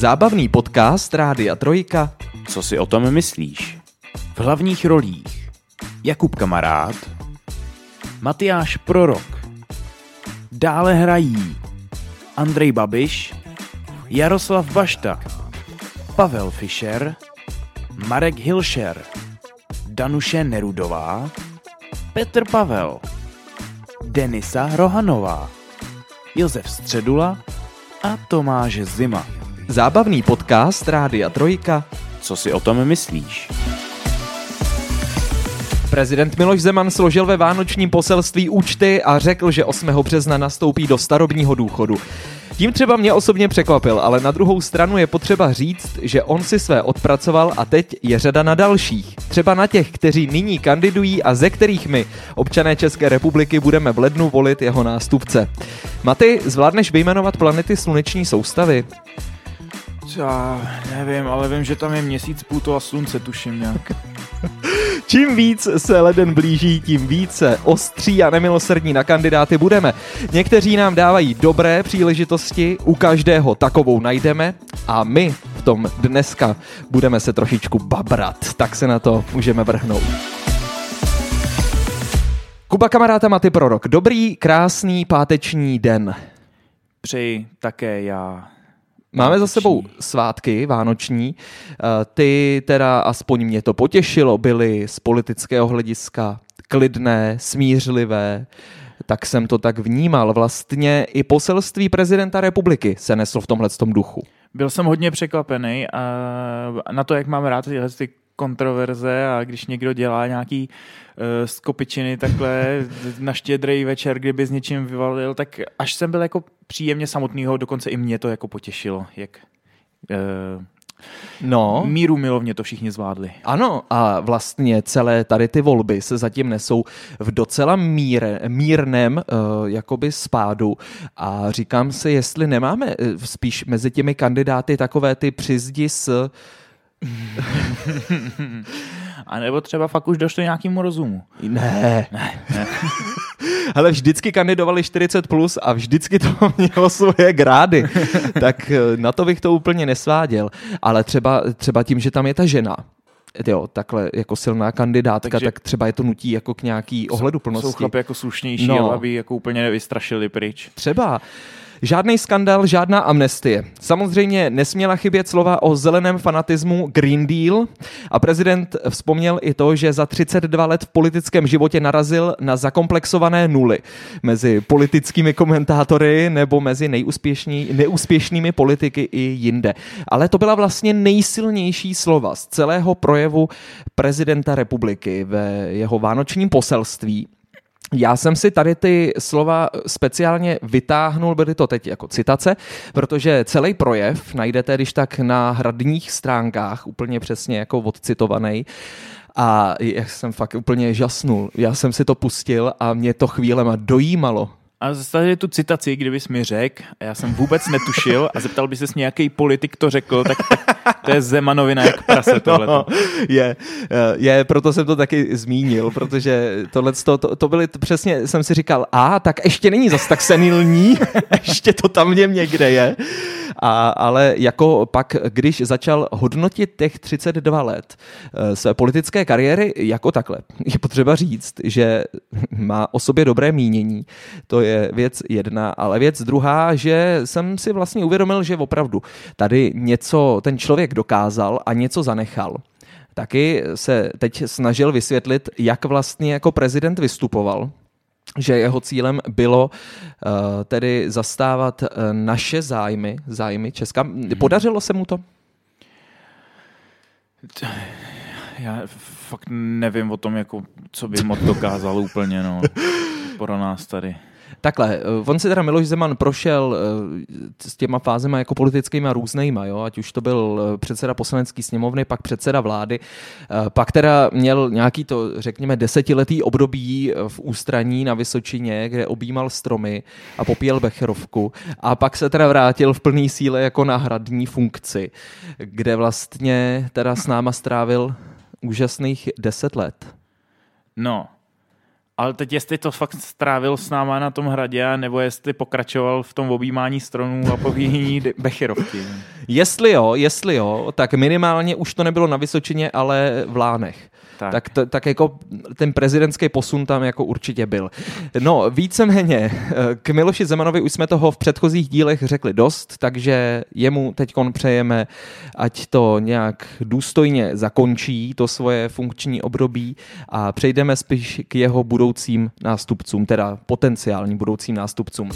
Zábavný podcast Rádia Trojka. Co si o tom myslíš? V hlavních rolích Jakub Kamarád, Matyáš Prorok. Dále hrají Andrej Babiš, Jaroslav Bašta, Pavel Fischer, Marek Hilšer, Danuše Nerudová, Petr Pavel, Denisa Rohanová, Josef Středula a Tomáš Zima. Zábavný podcast Rádia Trojka. Co si o tom myslíš? Prezident Miloš Zeman složil ve vánočním poselství účty a řekl, že 8. března nastoupí do starobního důchodu. Tím třeba mě osobně překvapil, ale na druhou stranu je potřeba říct, že on si své odpracoval a teď je řada na dalších. Třeba na těch, kteří nyní kandidují a ze kterých my, občané České republiky, budeme v lednu volit jeho nástupce. Maty, zvládneš vyjmenovat planety sluneční soustavy? Já nevím, ale vím, že tam je měsíc, Pluto a slunce, tuším nějak. Čím víc se leden blíží, tím více ostří a nemilosrdní na kandidáty budeme. Někteří nám dávají dobré příležitosti, u každého takovou najdeme a my v tom dneska budeme se trošičku babrat, tak se na to můžeme vrhnout. Kuba kamaráta Maty Prorok. Dobrý, krásný páteční den. Přeji také já. Máme za sebou svátky vánoční. Eh, Ty teda, aspoň mě to potěšilo, byly z politického hlediska klidné, smířlivé, tak jsem to tak vnímal. Vlastně i poselství prezidenta republiky se neslo v tomhle duchu. Byl jsem hodně překvapený a na to, jak mám rád tyhle ty kontroverze a když někdo dělá nějaký uh, skopičiny takhle na štědrý večer, kdyby s něčím vyvalil, tak až jsem byl jako příjemně samotného, dokonce i mě to jako potěšilo, jak uh, No, míru milovně to všichni zvládli. ano, a vlastně celé tady ty volby se zatím nesou v docela míre, mírném uh, jakoby spádu a říkám si, jestli nemáme spíš mezi těmi kandidáty takové ty přizdi s A nebo třeba fakt už došlo nějakému rozumu. Ne. ne, ne. Ale vždycky kandidovali 40 plus a vždycky to mělo svoje grády. tak eh, na to bych to úplně nesváděl. Ale třeba, třeba tím, že tam je ta žena, jo, takhle jako silná kandidátka, Takže- tak třeba je to nutí jako k nějaký ohleduplnosti. Jsou chlapi jako slušnější, no. aby jako úplně nevystrašili pryč. Třeba. Žádný skandal, žádná amnestie. Samozřejmě nesměla chybět slova o zeleném fanatismu Green Deal a prezident vzpomněl i to, že za 32 let v politickém životě narazil na zakomplexované nuly mezi politickými komentátory nebo mezi nejúspěšní, neúspěšnými politiky i jinde. Ale to byla vlastně nejsilnější slova z celého projevu prezidenta republiky ve jeho vánočním poselství. Já jsem si tady ty slova speciálně vytáhnul, byly to teď jako citace, protože celý projev najdete, když tak na hradních stránkách, úplně přesně jako odcitovaný. A já jsem fakt úplně žasnul. Já jsem si to pustil a mě to chvílema dojímalo. A zase je tu citaci, kdybys mi řekl, a já jsem vůbec netušil a zeptal by se nějaký politik to řekl, tak, tak to je Zemanovina jak prase tohle. No, je, eh, je, proto jsem to taky zmínil, protože tohle to, to, to byly, přesně jsem si říkal, a tak ještě není zas tak senilní, ještě to tam v něm někde je. A, ale jako pak, když začal hodnotit těch 32 let eh, své politické kariéry jako takhle, je potřeba říct, že má o sobě dobré mínění, to je věc jedna, ale věc druhá, že jsem si vlastně uvědomil, že opravdu tady něco ten člověk dokázal a něco zanechal. Taky se teď snažil vysvětlit, jak vlastně jako prezident vystupoval, že jeho cílem bylo uh, tedy zastávat uh, naše zájmy, zájmy Česka. Podařilo se mu to? Já fakt nevím o tom, jako, co by moc dokázal úplně, no. Pro nás tady. Takhle, eh, on si teda Miloš Zeman prošel eh, s těma fázema jako politickýma různýma, jo? ať už to byl eh, předseda poslanecké sněmovny, pak předseda vlády, pak teda měl nějaký to, řekněme, desetiletý období v ústraní na Vysočině, kde objímal stromy a popíjel becherovku a pak se teda vrátil v plný síle jako na hradní funkci, kde vlastně teda s náma strávil úžasných deset let. No, Ale teď jestli to fakt strávil s náma na tom hradě, nebo jestli pokračoval v tom objímání stronů a povíjení becherovky. Jestli jo, jestli jo, tak minimálně už to nebylo na Vysočině, ale v Lánech. Tak. Tak, to, tak jako ten prezidentský posun tam jako určitě byl. No, víceméně, k Miloši Zemanovi už jsme toho v předchozích dílech řekli dost, takže jemu teď přejeme, ať to nějak důstojně zakončí, to svoje funkční období a přejdeme spíš k jeho budoucím nástupcům, teda potenciálním budoucím nástupcům.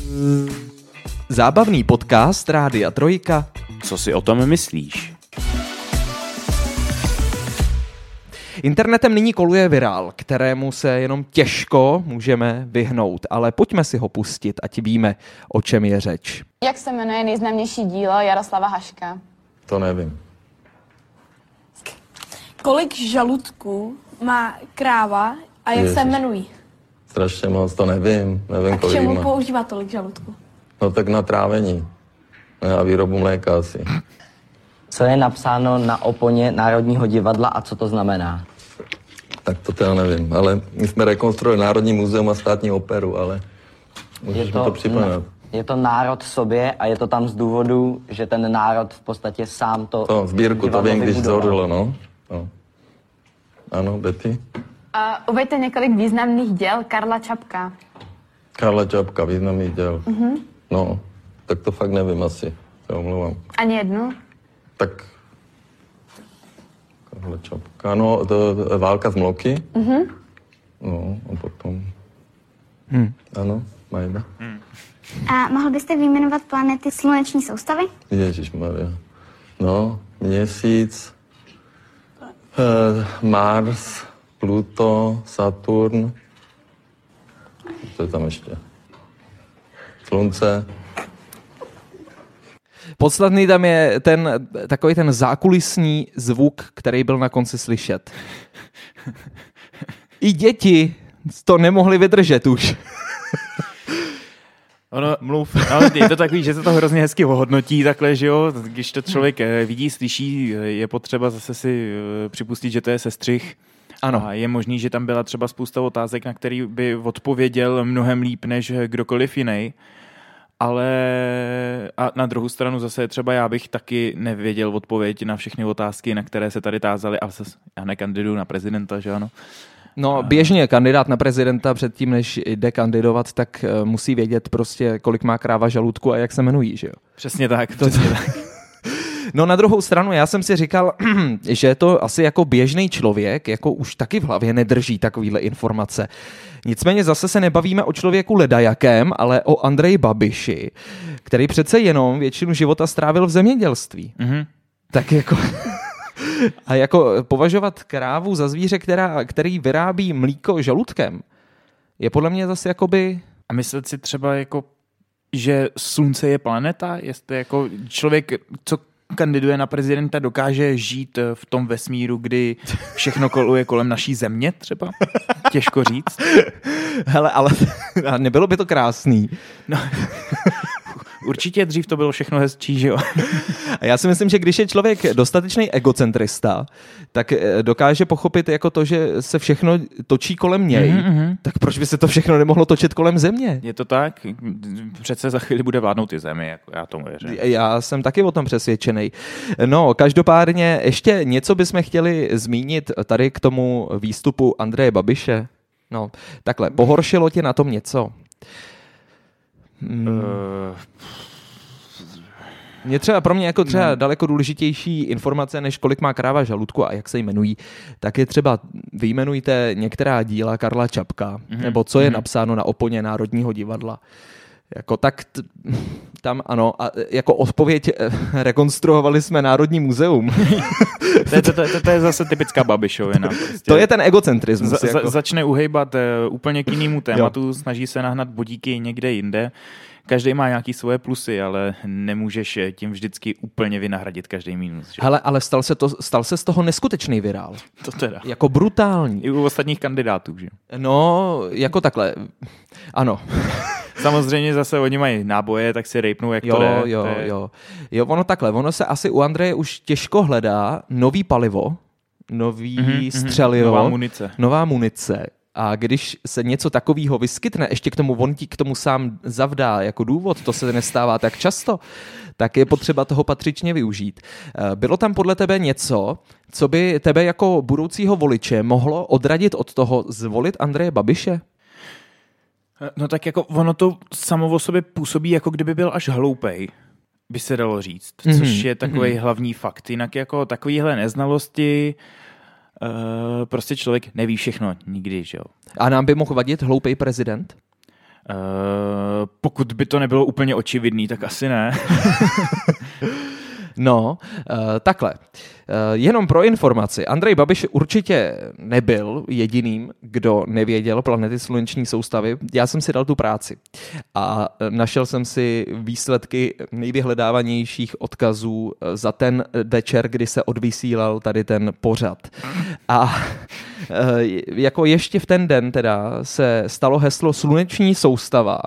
Zábavný podcast Rádia Trojka. Co si o tom myslíš? Internetem nyní koluje virál, kterému se jenom těžko můžeme vyhnout, ale pojďme si ho pustit, ať víme, o čem je řeč. Jak se jmenuje nejznámější dílo Jaroslava Haška? To nevím. Kolik žaludků má kráva a jak Ježiš. se jmenují? Strašně moc, to nevím. Nevím, a k čemu má. používá tolik žaludků? No tak na trávení. A výrobu mléka asi. Co je napsáno na oponě Národního divadla a co to znamená? Tak to teda nevím, ale my jsme rekonstruovali Národní muzeum a státní operu, ale můžeš je to, mi to připomenout. Je to národ v sobě a je to tam z důvodu, že ten národ v podstatě sám to... To, sbírku, to vím, když zorilo, no. no. Ano, Betty? Uh, uveďte několik významných děl Karla Čapka. Karla Čapka, významný děl. Uh-huh. No, tak to fakt nevím asi, se omlouvám. Ani jednu? Tak Karla Čapka, no, to, to, válka z Mloky. Uh-huh. No, a potom... Hmm. Ano, Majda. Hmm. A mohl byste vyjmenovat planety sluneční soustavy? Ježíš Maria. No, měsíc, eh, Mars, Pluto, Saturn. Co je tam ještě? Slunce. Podstatný tam je ten takový ten zákulisní zvuk, který byl na konci slyšet. I děti to nemohli vydržet už. Ono, mluv. No, je to takový, že se to hrozně hezky ohodnotí takhle, že jo, když to člověk eh, vidí, slyší, je potřeba zase si eh, připustit, že to je sestřih. Ano. A je možný, že tam byla třeba spousta otázek, na který by odpověděl mnohem líp než kdokoliv jiný ale a na druhou stranu zase třeba já bych taky nevěděl odpověď na všechny otázky, na které se tady tázali, ale já nekandiduju na prezidenta, že ano. No, běžně kandidát na prezidenta předtím, než jde kandidovat, tak eh, musí vědět prostě, kolik má kráva žaludku a jak se jmenují, že jo? Přesně tak, to přesně tak. No na druhou stranu, já jsem si říkal, že to asi jako běžný člověk, jako už taky v hlavě nedrží takovýhle informace. Nicméně zase se nebavíme o člověku ledajakém, ale o Andreji Babiši, který přece jenom většinu života strávil v zemědělství. Mm-hmm. Tak jako... A jako považovat krávu za zvíře, která, který vyrábí mlíko žaludkem, je podle mě zase jakoby... A myslet si třeba jako, že slunce je planeta? Jestli jako člověk, co kandiduje na prezidenta, dokáže žít eh, v tom vesmíru, kdy všechno koluje kolem naší země třeba? Těžko říct. Hele, ale nebylo by to krásný. No, určitě dřív to bylo všechno hezčí, že jo? A já si myslím, že když je člověk dostatečný egocentrista, tak eh, dokáže pochopit jako to, že se všechno točí kolem něj, mm-hmm. tak proč by se to všechno nemohlo točit kolem země? Je to tak? Přece za chvíli bude vládnout i zemi, jako já tomu věřím. Já jsem taky o tom přesvědčený. No, každopádně ještě něco bychom chtěli zmínit tady k tomu výstupu Andreje Babiše. No, takhle, pohoršilo tě na tom něco? Hmm. Uh, mě třeba pro mě jako třeba no. daleko důležitější informace, než kolik má kráva žaludku a jak se jmenují, tak je třeba vyjmenujte některá díla Karla Čapka, mm-hmm. nebo co je mm-hmm. napsáno na oponě Národního divadla. Jako tak t- tam ano, a jako odpověď eh, rekonstruovali jsme Národní muzeum. to, je, to, to, to je zase typická babišovina. Prostě. To je ten egocentrismus. Za, jako. Začne uhejbat uh, úplně k jinému tématu, jo. snaží se nahnat bodíky někde jinde. Každý má nějaký svoje plusy, ale nemůžeš tím vždycky úplně vynahradit každý mínus. Že? Hele, ale stal se, to, stal se z toho neskutečný virál. To teda. Jako brutální. I u ostatních kandidátů, že? No, jako takhle. Ano. Samozřejmě zase oni mají náboje, tak si rejpnou, jak jo, to jde. Jo, to je... jo. Jo, ono takhle, ono se asi u Andreje už těžko hledá nový palivo, nový mm-hmm, střelivo. Nová munice. Nová munice A když se něco takového vyskytne, ještě k tomu on ti k tomu sám zavdá jako důvod, to se nestává tak často, tak je potřeba toho patřičně využít. Eh, bylo tam podle tebe něco, co by tebe jako budoucího voliče mohlo odradit od toho zvolit Andreje Babiše? No tak jako ono to samo o sobě působí, jako kdyby byl až hloupej, by se dalo říct, což je takový mm-hmm. hlavní fakt. Jinak jako takovýhle neznalosti, uh, prostě člověk neví všechno nikdy, že jo. A nám by mohl vadit hloupej prezident? Uh, pokud by to nebylo úplně očividný, tak asi ne. no, uh, takhle. Eh, jenom pro informaci, Andrej Babiš určitě nebyl jediným, kdo nevěděl planety sluneční soustavy. Já jsem si dal tu práci a našel jsem si výsledky nejvyhledávanějších odkazů eh, za ten večer, kdy se odvysílal tady ten pořad. A eh, jako ještě v ten den teda se stalo heslo sluneční soustava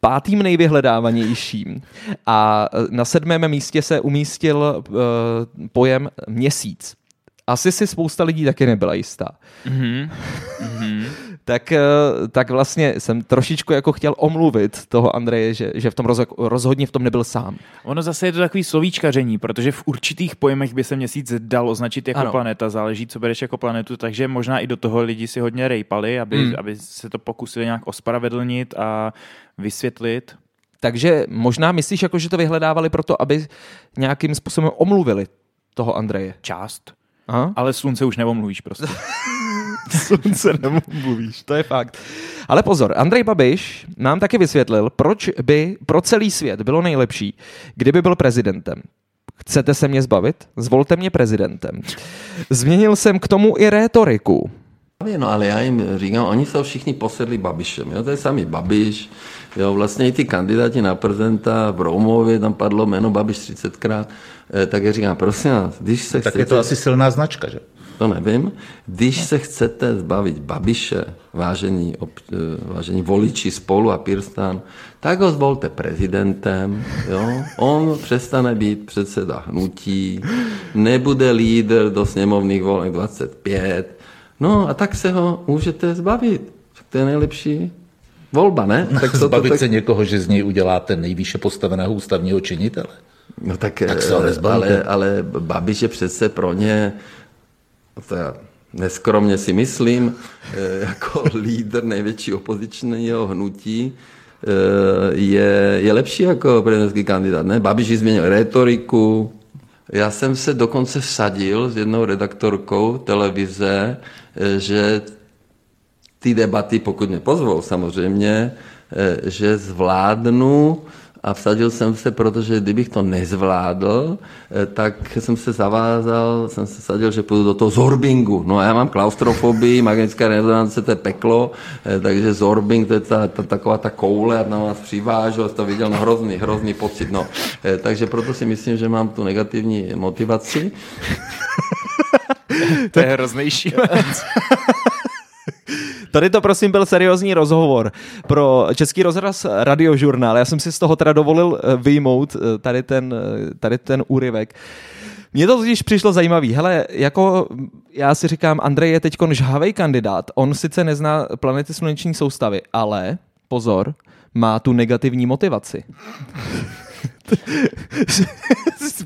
pátým nejvyhledávanějším a na sedmém místě se umístil pojem měsíc. Asi si spousta lidí taky nebyla jistá. Mm-hmm. mm-hmm. Tak, eh, tak vlastně jsem trošičku jako chtěl omluvit toho Andreje, že, že v tom roz, rozhodně v tom nebyl sám. Ono zase je to takový slovíčkaření, protože v určitých pojmech by se měsíc dal označit jako ano. planeta, záleží, co bereš jako planetu, takže možná i do toho lidi si hodně rejpali, aby, mm. aby se to pokusili nějak ospravedlnit a vysvětlit. Takže možná myslíš, jako, že to vyhledávali proto, aby nějakým způsobem omluvili toho Andreje? Část. Aha. Ale slunce už neomluvíš prostě. slunce neomluvíš, to je fakt. Ale pozor, Andrej Babiš nám taky vysvětlil, proč by pro celý svět bylo nejlepší, kdyby byl prezidentem. Chcete se mě zbavit? Zvolte mě prezidentem. Změnil jsem k tomu i rétoriku. No ale já jim říkám, oni jsou všichni posedli Babišem, jo? to je sami Babiš, jo? vlastně i ty kandidáti na prezidenta v Roumově, tam padlo jméno Babiš 30krát, Eh, tak já říkám, prosím vás, když se Tak chcete... je to asi silná značka, že? To nevím. Když se chcete zbavit Babiše, vážení, ob, eh, vážení voliči spolu a Pirstan, tak ho zvolte prezidentem, jo? on přestane být předseda hnutí, nebude lídr do sněmovných volek 25, no a tak se ho můžete zbavit. To je nejlepší volba, ne? Tak to, Zbavit to, tak... se někoho, že z něj uděláte nejvýše postaveného ústavního činitele. No tak, tak se eh, ale, ale Babiš je přece pro ně, to já neskromně si myslím, eh, jako lídr největší opozičního hnutí, eh, je, je lepší jako prezidentský kandidát. Ne? Babiš změnil retoriku. Já jsem se dokonce vsadil s jednou redaktorkou televize, že ty debaty, pokud mě pozvou samozřejmě, že zvládnu a vsadil jsem se, protože kdybych to nezvládl, eh, tak jsem se zavázal, jsem se vsadil, že půjdu do toho zorbingu. No a já mám klaustrofobii, magnetická rezonance, to je peklo, eh, takže zorbing, to je ta, ta, taková ta koule, a tam vás přivážu, to viděl, no hrozný, hrozný pocit. No. Eh, takže proto si myslím, že mám tu negativní motivaci. to je hroznejší věc. Tady to prosím byl seriózní rozhovor pro Český rozhlas radiožurnál. Já jsem si z toho teda dovolil eh, vyjmout eh, tady ten, eh, tady ten úryvek. Mně to totiž přišlo zajímavý. Hele, jako já si říkám, Andrej je teď žhavej kandidát. On sice nezná planety sluneční soustavy, ale pozor, má tu negativní motivaci.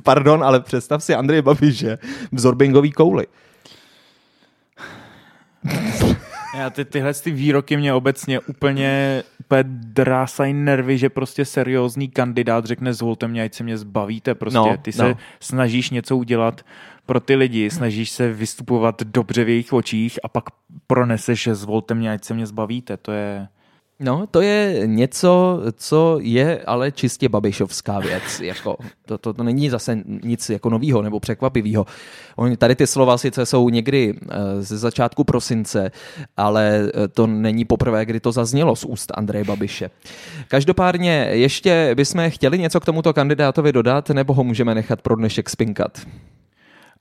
Pardon, ale představ si Andrej Babiše v Zorbingový kouli. Já ty, tyhle ty výroky mě obecně úplně, úplně drásají nervy, že prostě seriózní kandidát řekne zvolte mě, ať se mě zbavíte. Prostě no, ty se no. snažíš něco udělat pro ty lidi, snažíš se vystupovat dobře v jejich očích a pak proneseš, že zvolte mě, ať se mě zbavíte. To je... No, to je něco, co je ale čistě babišovská věc. Jako, to, to, to není zase nic jako novýho nebo překvapivého. Oni tady ty slova sice jsou někdy eh, ze začátku prosince, ale eh, to není poprvé, kdy to zaznělo z úst Andreje Babiše. Každopádně ještě bychom chtěli něco k tomuto kandidátovi dodat, nebo ho můžeme nechat pro dnešek spinkat?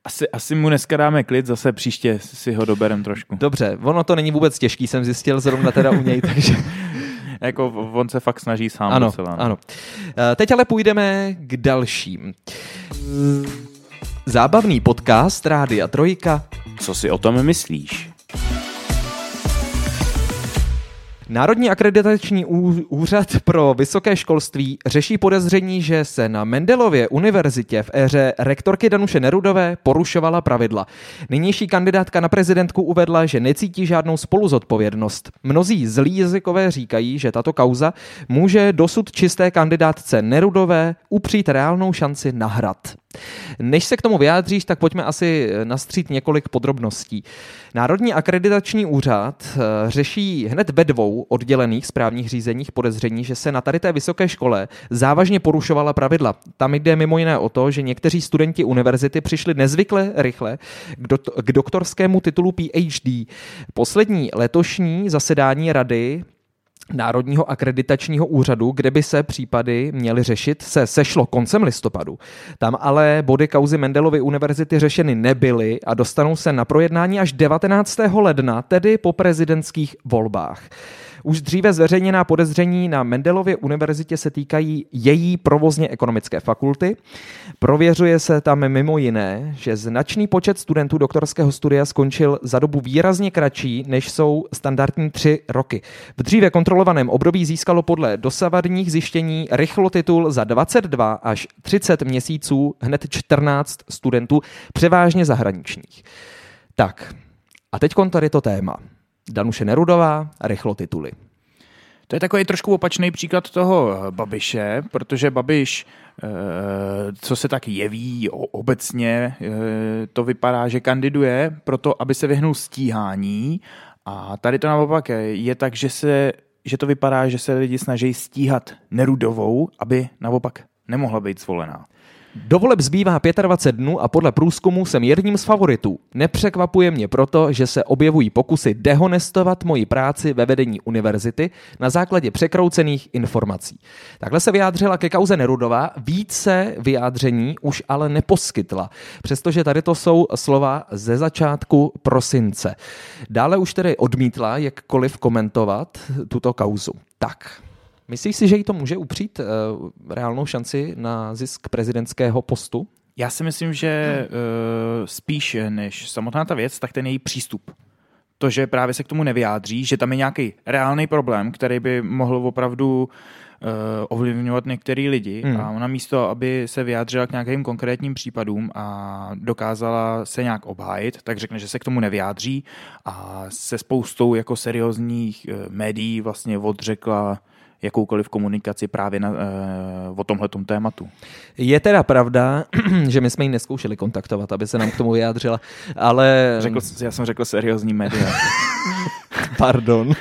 Asi, asi mu dneska dáme klid, zase příště si ho doberem trošku. Dobře, ono to není vůbec těžký, jsem zjistil zrovna teda u něj, takže... jako on se fakt snaží sám ano, docela. No. Ano. Eh, teď ale půjdeme k dalším. Zábavný podcast Rádia Trojka. Co si o tom myslíš? Národní akreditační úřad pro vysoké školství řeší podezření, že se na Mendelově univerzitě v éře rektorky Danuše Nerudové porušovala pravidla. Nynější kandidátka na prezidentku uvedla, že necítí žádnou spoluzodpovědnost. Mnozí zlí jazykové říkají, že tato kauza může dosud čisté kandidátce Nerudové upřít reálnou šanci na hrad. Než se k tomu vyjádříš, tak pojďme asi nastřít několik podrobností. Národní akreditační úřad eh, řeší hned ve dvou oddělených správních řízeních podezření, že se na tady té vysoké škole závažně porušovala pravidla. Tam jde mimo jiné o to, že někteří studenti univerzity přišli nezvykle rychle k, do, k doktorskému titulu PhD. Poslední letošní zasedání rady Národního akreditačního úřadu, kde by se případy měly řešit, se sešlo koncem listopadu. Tam ale body kauzy Mendelovy univerzity řešeny nebyly a dostanou se na projednání až 19. ledna, tedy po prezidentských volbách. Už dříve zveřejněná podezření na Mendelově univerzitě se týkají její provozně ekonomické fakulty. Prověřuje se tam mimo jiné, že značný počet studentů doktorského studia skončil za dobu výrazně kratší, než jsou standardní tři roky. V dříve kontrolovaném období získalo podle dosavadních zjištění rychlo titul za 22 až 30 měsíců hned 14 studentů, převážně zahraničních. Tak, a teď tady to téma. Danuše Nerudová, rychlo tituly. To je takový trošku opačný příklad toho Babiše, protože Babiš, eh, co se tak jeví obecně, eh, to vypadá, že kandiduje proto, aby se vyhnul stíhání a tady to naopak je tak, že, se, že to vypadá, že se lidi snaží stíhat Nerudovou, aby naopak nemohla být zvolená. Do voleb zbývá 25 dnů a podle průzkumu jsem jedním z favoritů. Nepřekvapuje mě proto, že se objevují pokusy dehonestovat moji práci ve vedení univerzity na základě překroucených informací. Takhle se vyjádřila ke kauze Nerudová, více vyjádření už ale neposkytla, přestože tady to jsou slova ze začátku prosince. Dále už tedy odmítla jakkoliv komentovat tuto kauzu. Tak, Myslíš si, že jí to může upřít uh, reálnou šanci na zisk prezidentského postu? Já si myslím, že uh, spíš než samotná ta věc, tak ten její přístup. To, že právě se k tomu nevyjádří, že tam je nějaký reálný problém, který by mohl opravdu uh, ovlivňovat některý lidi hmm. a ona místo, aby se vyjádřila k nějakým konkrétním případům a dokázala se nějak obhájit, tak řekne, že se k tomu nevyjádří a se spoustou jako seriózních uh, médií vlastně odřekla jakoukoliv komunikaci právě na, uh, o tomhle tématu. Je teda pravda, že my jsme ji neskoušeli kontaktovat, aby se nám k tomu vyjádřila, ale... Řekl, já jsem řekl seriózní média. Pardon.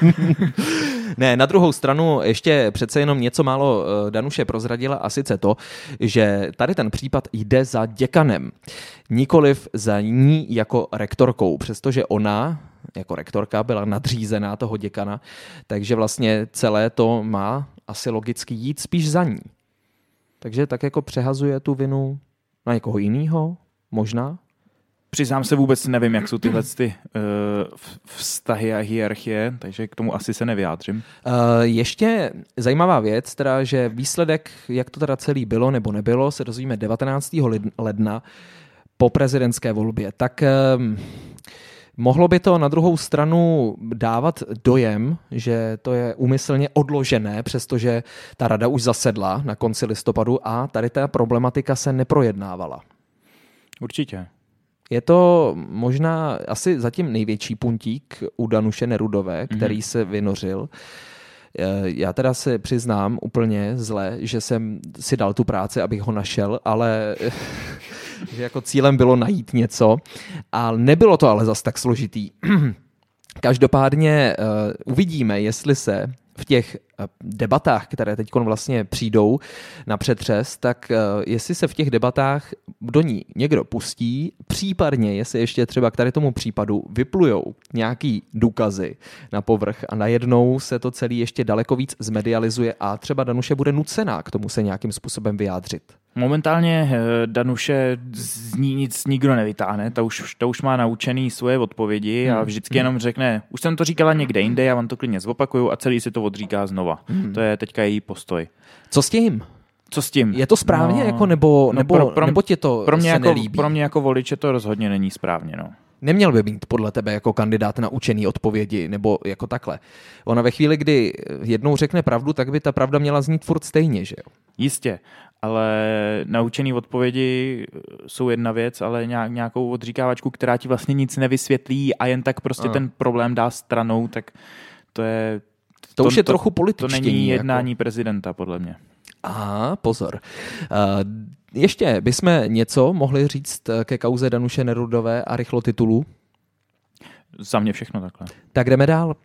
ne, na druhou stranu ještě přece jenom něco málo eh, Danuše prozradila a sice to, že tady ten případ jde za děkanem, nikoliv za ní jako rektorkou, přestože ona jako rektorka byla nadřízená toho děkana, takže vlastně celé to má asi logicky jít spíš za ní. Takže tak jako přehazuje tu vinu na někoho jiného, možná. Přiznám se vůbec nevím, jak jsou tyhle ty, uh, vztahy a hierarchie, takže k tomu asi se nevyjádřím. Uh, ještě zajímavá věc, teda, že výsledek, jak to teda celý bylo nebo nebylo, se dozvíme 19. ledna po prezidentské volbě. Tak uh, Mohlo by to na druhou stranu dávat dojem, že to je úmyslně odložené, přestože ta rada už zasedla na konci listopadu a tady ta problematika se neprojednávala. Určitě. Je to možná asi zatím největší puntík u Danuše Nerudové, mhm. který mm-hmm. se vynořil. Já teda se přiznám úplně zle, že jsem si dal tu práci, abych ho našel, ale že jako cílem bylo najít něco. A nebylo to ale zas tak složitý. Každopádně uh, uvidíme, jestli se v těch debatách, které teď vlastně přijdou na přetřes, tak uh, jestli se v těch debatách do ní někdo pustí, případně jestli ještě třeba k tady tomu případu vyplujou nějaký důkazy na povrch a najednou se to celé ještě daleko víc zmedializuje a třeba Danuše bude nucená k tomu se nějakým způsobem vyjádřit. Momentálně eh, Danuše z ní nic nikdo nevytáhne, ta už, ta už má naučený svoje odpovědi a hmm. vždycky jenom řekne, už jsem to říkala někde jinde, já vám to klidně zopakuju a celý si to odříká znova. Hmm. To je teďka její postoj. Co s tím? Co s tím? Je to správně, no, jako, nebo, no nebo, pro, pro, nebo tě to pro mě se jako, nelíbí? Pro mě jako voliče to rozhodně není správně. No. Neměl by mít podle tebe jako kandidát na učený odpovědi nebo jako takhle. Ona ve chvíli, kdy jednou řekne pravdu, tak by ta pravda měla znít furt stejně, že jo? Jistě, ale naučený odpovědi jsou jedna věc, ale nějakou odříkávačku, která ti vlastně nic nevysvětlí a jen tak prostě a. ten problém dá stranou, tak to je... To, to už je to, trochu političtění. To není jednání jako... prezidenta, podle mě. Aha, pozor. Uh, ještě bychom něco mohli říct ke kauze Danuše Nerudové a rychlo titulu? Za mě všechno takhle. Tak jdeme dál.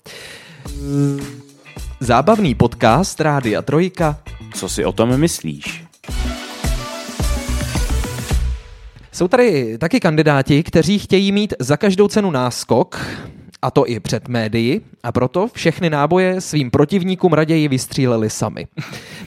Zábavný podcast Rádia Trojka. Co si o tom myslíš? Jsou tady taky kandidáti, kteří chtějí mít za každou cenu náskok, a to i před médii, a proto všechny náboje svým protivníkům raději vystříleli sami.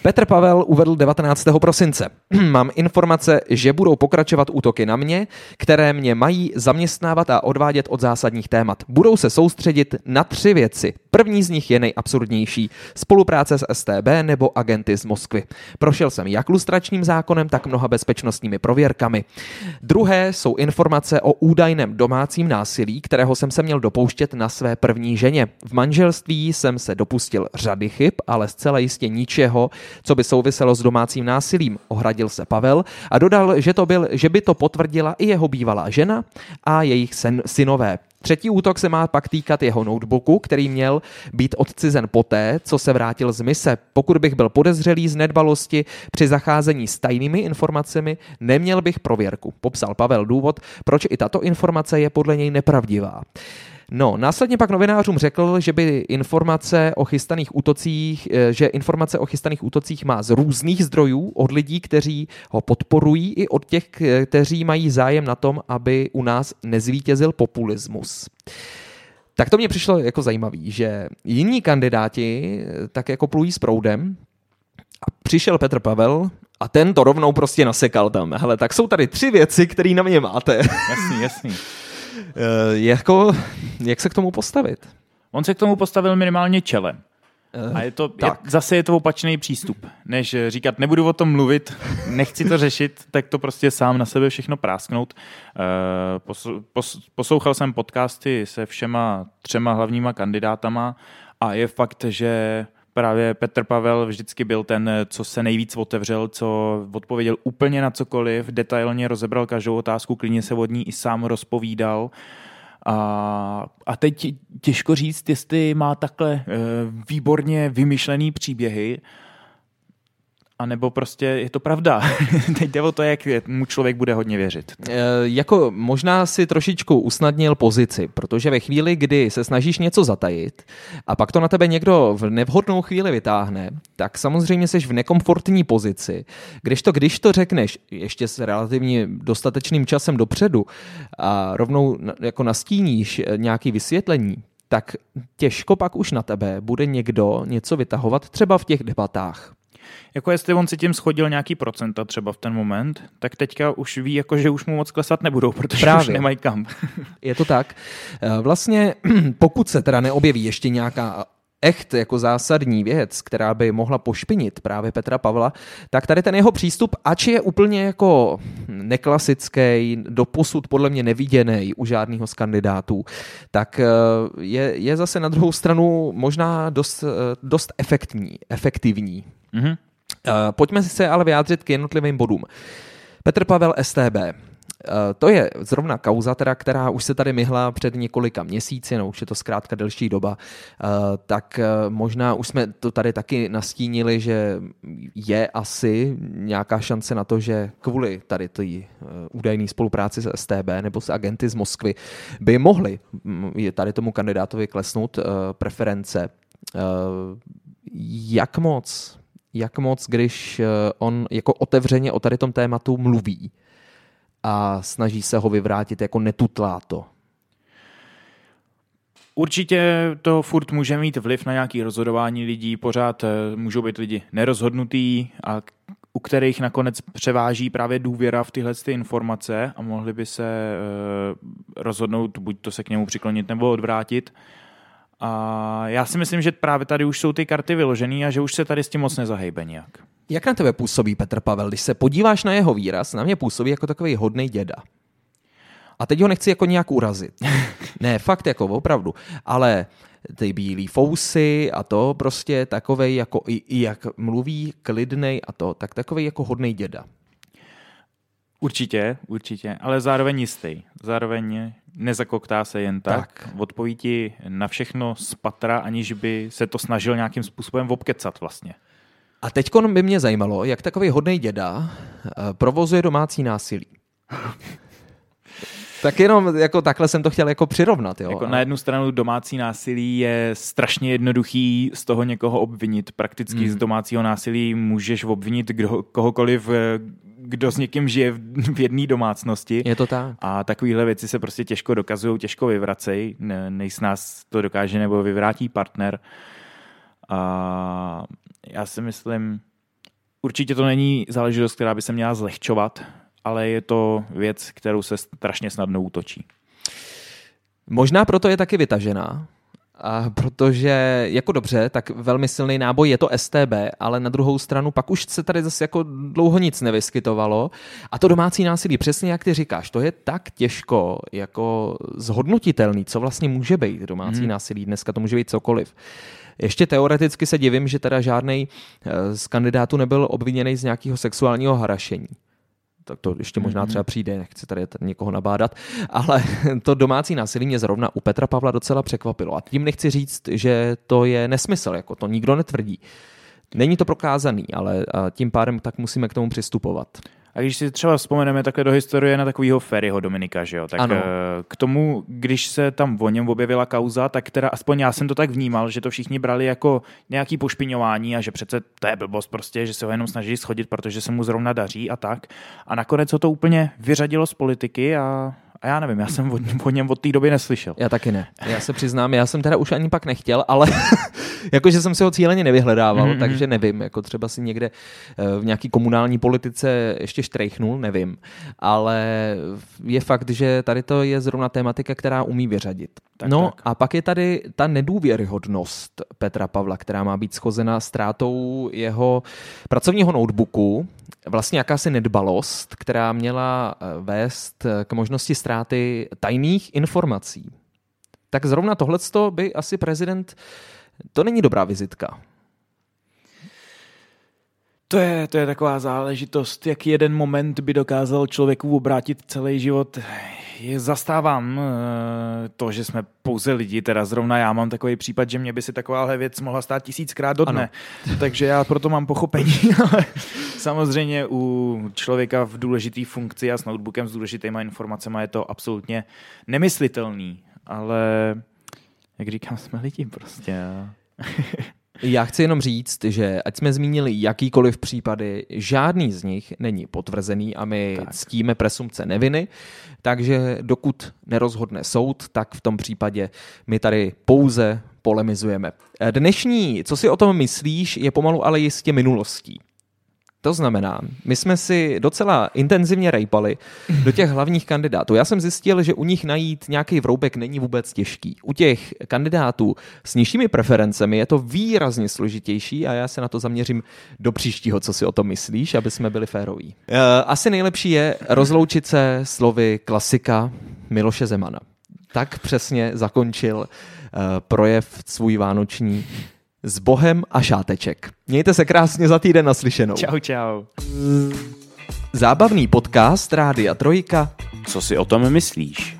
Petr Pavel uvedl 19. prosince. Mám informace, že budou pokračovat útoky na mě, které mě mají zaměstnávat a odvádět od zásadních témat. Budou se soustředit na tři věci. První z nich je nejabsurdnější. Spolupráce s STB nebo agenty z Moskvy. Prošel jsem jak lustračním zákonem, tak mnoha bezpečnostními prověrkami. Druhé jsou informace o údajném domácím násilí, kterého jsem se měl dopouštět na své první ženě. V manželství jsem se dopustil řady chyb, ale zcela jistě ničeho, co by souviselo s domácím násilím. Ohradil se Pavel a dodal, že, to byl, že by to potvrdila i jeho bývalá žena a jejich sen, synové. Třetí útok se má pak týkat jeho notebooku, který měl být odcizen poté, co se vrátil z mise. Pokud bych byl podezřelý z nedbalosti při zacházení s tajnými informacemi, neměl bych prověrku. Popsal Pavel důvod, proč i tato informace je podle něj nepravdivá. No, následně pak novinářům řekl, že by informace o chystaných útocích, eh, že informace o chystaných útocích má z různých zdrojů, od lidí, kteří ho podporují, i od těch, kteří mají zájem na tom, aby u nás nezvítězil populismus. Tak to mě přišlo jako zajímavý, že jiní kandidáti eh, tak jako plují s proudem a přišel Petr Pavel a ten to rovnou prostě nasekal tam. Hele, tak jsou tady tři věci, které na mě máte. Jasný, jasný. Eh, jako, jak se k tomu postavit? On se k tomu postavil minimálně čelem. Eh, A je to, je, zase je to opačný přístup, než říkat, nebudu o tom mluvit, nechci to řešit, tak to prostě sám na sebe všechno prásknout. Eh, poslouchal jsem podcasty se všema třema hlavníma kandidátama a je fakt, že právě Petr Pavel vždycky byl ten, co se nejvíc otevřel, co odpověděl úplně na cokoliv, detailně rozebral každou otázku, klidně se od ní i sám rozpovídal. A, a teď těžko říct, jestli má takhle e, výborně vymyšlený příběhy, a nebo prostě je to pravda. Teď jde o to, jak mu člověk bude hodně věřit. E, jako možná si trošičku usnadnil pozici, protože ve chvíli, kdy se snažíš něco zatajit a pak to na tebe někdo v nevhodnou chvíli vytáhne, tak samozřejmě jsi v nekomfortní pozici. Když to, když to řekneš ještě s relativně dostatečným časem dopředu a rovnou jako nastíníš eh, nějaký vysvětlení, tak těžko pak už na tebe bude někdo něco vytahovat třeba v těch debatách. Jako jestli on si tím schodil nějaký procenta třeba v ten moment, tak teďka už ví, jako, že už mu moc klesat nebudou, protože Právě. už nemají kam. Je to tak. Eh, vlastně pokud se teda neobjeví ještě nějaká echt jako zásadní věc, která by mohla pošpinit právě Petra Pavla, tak tady ten jeho přístup, ač je úplně jako neklasický, doposud podle mě neviděný u žádného z kandidátů, tak eh, je, je zase na druhou stranu možná dost, eh, dost efektní, efektivní. Mm-hmm. Pojďme se ale vyjádřit k jednotlivým bodům. Petr Pavel STB. To je zrovna kauza, teda, která už se tady myhla před několika měsíci, no už je to zkrátka delší doba, tak možná už jsme to tady taky nastínili, že je asi nějaká šance na to, že kvůli tady té údajné spolupráci s STB nebo s agenty z Moskvy by mohly tady tomu kandidátovi klesnout preference. Jak moc jak moc, když eh, on jako otevřeně o tady tom tématu mluví a snaží se ho vyvrátit jako netutlá to. Určitě to furt může mít vliv na nějaké rozhodování lidí, pořád eh, můžou být lidi nerozhodnutý a u kterých nakonec převáží právě důvěra v tyhle ty informace a mohli by se eh, rozhodnout buď to se k němu přiklonit nebo odvrátit. A já si myslím, že právě tady už jsou ty karty vyložené a že už se tady s tím moc nezahejbe nějak. Jak na tebe působí Petr Pavel? Když se podíváš na jeho výraz, na mě působí jako takový hodný děda. A teď ho nechci jako nějak urazit. ne, fakt jako opravdu. Ale ty bílý fousy a to prostě takovej jako, i, i jak mluví klidnej a to, tak takovej jako hodnej děda. Určitě, určitě, ale zároveň jistý. Zároveň nezakoktá se jen tak. tak. Odpoví ti na všechno z patra, aniž by se to snažil nějakým způsobem obkecat vlastně. A teď by mě zajímalo, jak takový hodný děda eh, provozuje domácí násilí. Tak jenom jako takhle jsem to chtěl jako přirovnat. Jo. Jako na jednu stranu domácí násilí je strašně jednoduchý z toho někoho obvinit. Prakticky hmm. z domácího násilí můžeš obvinit kdo, kohokoliv, eh, kdo s někým žije v jedné domácnosti. Je to tak. A takovéhle věci se prostě těžko dokazují, těžko vyvracejí. Ne, nejs nás to dokáže nebo vyvrátí partner. A já si myslím, určitě to není záležitost, která by se měla zlehčovat, ale je to věc, kterou se strašně snadno útočí. Možná proto je taky vytažená, a protože jako dobře, tak velmi silný náboj je to STB, ale na druhou stranu pak už se tady zase jako dlouho nic nevyskytovalo. A to domácí násilí, přesně jak ty říkáš, to je tak těžko jako zhodnotitelný, co vlastně může být domácí hmm. násilí. Dneska to může být cokoliv. Ještě teoreticky se divím, že teda žádný eh, z kandidátů nebyl obviněný z nějakého sexuálního harašení tak to ještě možná mhm. třeba přijde, nechci tady někoho nabádat, ale to domácí násilí mě zrovna u Petra Pavla docela překvapilo. A tím nechci říct, že to je nesmysl, jako to nikdo netvrdí. Není to prokázaný, ale tím pádem tak musíme k tomu přistupovat. A když si třeba vzpomeneme takhle do historie na takového Ferryho Dominika, že jo, tak ano. Eh, k tomu, když se tam o něm objevila kauza, tak teda aspoň já jsem to tak vnímal, že to všichni brali jako nějaký pošpiňování a že přece to je blbost prostě, že se ho jenom snaží schodit, protože se mu zrovna daří a tak. A nakonec ho to úplně vyřadilo z politiky a a já nevím, já jsem o, o něm od té doby neslyšel. Já taky ne. Já se přiznám, já jsem teda už ani pak nechtěl, ale jakože jsem si ho cíleně nevyhledával, mm-hmm. takže nevím, jako třeba si někde eh, v nějaký komunální politice ještě štrejchnul, nevím. Ale je fakt, že tady to je zrovna tématika, která umí vyřadit. Tak, no tak. a pak je tady ta nedůvěryhodnost Petra Pavla, která má být schozena ztrátou jeho pracovního notebooku, vlastně jakási nedbalost, která měla eh, vést k možnosti ztráty tajných informací. Tak zrovna tohle by asi prezident, to není dobrá vizitka. To je, to je taková záležitost, jak jeden moment by dokázal člověku obrátit celý život. Je, zastávám eh, to, že jsme pouze lidi, teda zrovna já mám takový případ, že mě by si takováhle věc mohla stát tisíckrát do dne. Ano. Takže já proto mám pochopení, ale samozřejmě u člověka v důležité funkci a s notebookem s důležitýma informacemi je to absolutně nemyslitelný. Ale jak říkám, jsme lidi prostě. Já chci jenom říct, že ať jsme zmínili jakýkoliv případy, žádný z nich není potvrzený a my tak. ctíme presumce neviny, takže dokud nerozhodne soud, tak v tom případě my tady pouze polemizujeme. Dnešní, co si o tom myslíš, je pomalu ale jistě minulostí. To znamená, my jsme si docela intenzivně rejpali do těch hlavních kandidátů. Já jsem zjistil, že u nich najít nějaký vroubek není vůbec těžký. U těch kandidátů s nižšími preferencemi je to výrazně složitější a já se na to zaměřím do příštího, co si o tom myslíš, aby jsme byli féroví. Eh, asi nejlepší je rozloučit se slovy klasika Miloše Zemana. Tak přesně zakončil eh, projev svůj vánoční s Bohem a šáteček. Mějte se krásně za týden naslyšenou. Čau, čau. Zábavný podcast Rádia Trojka. Co si o tom myslíš?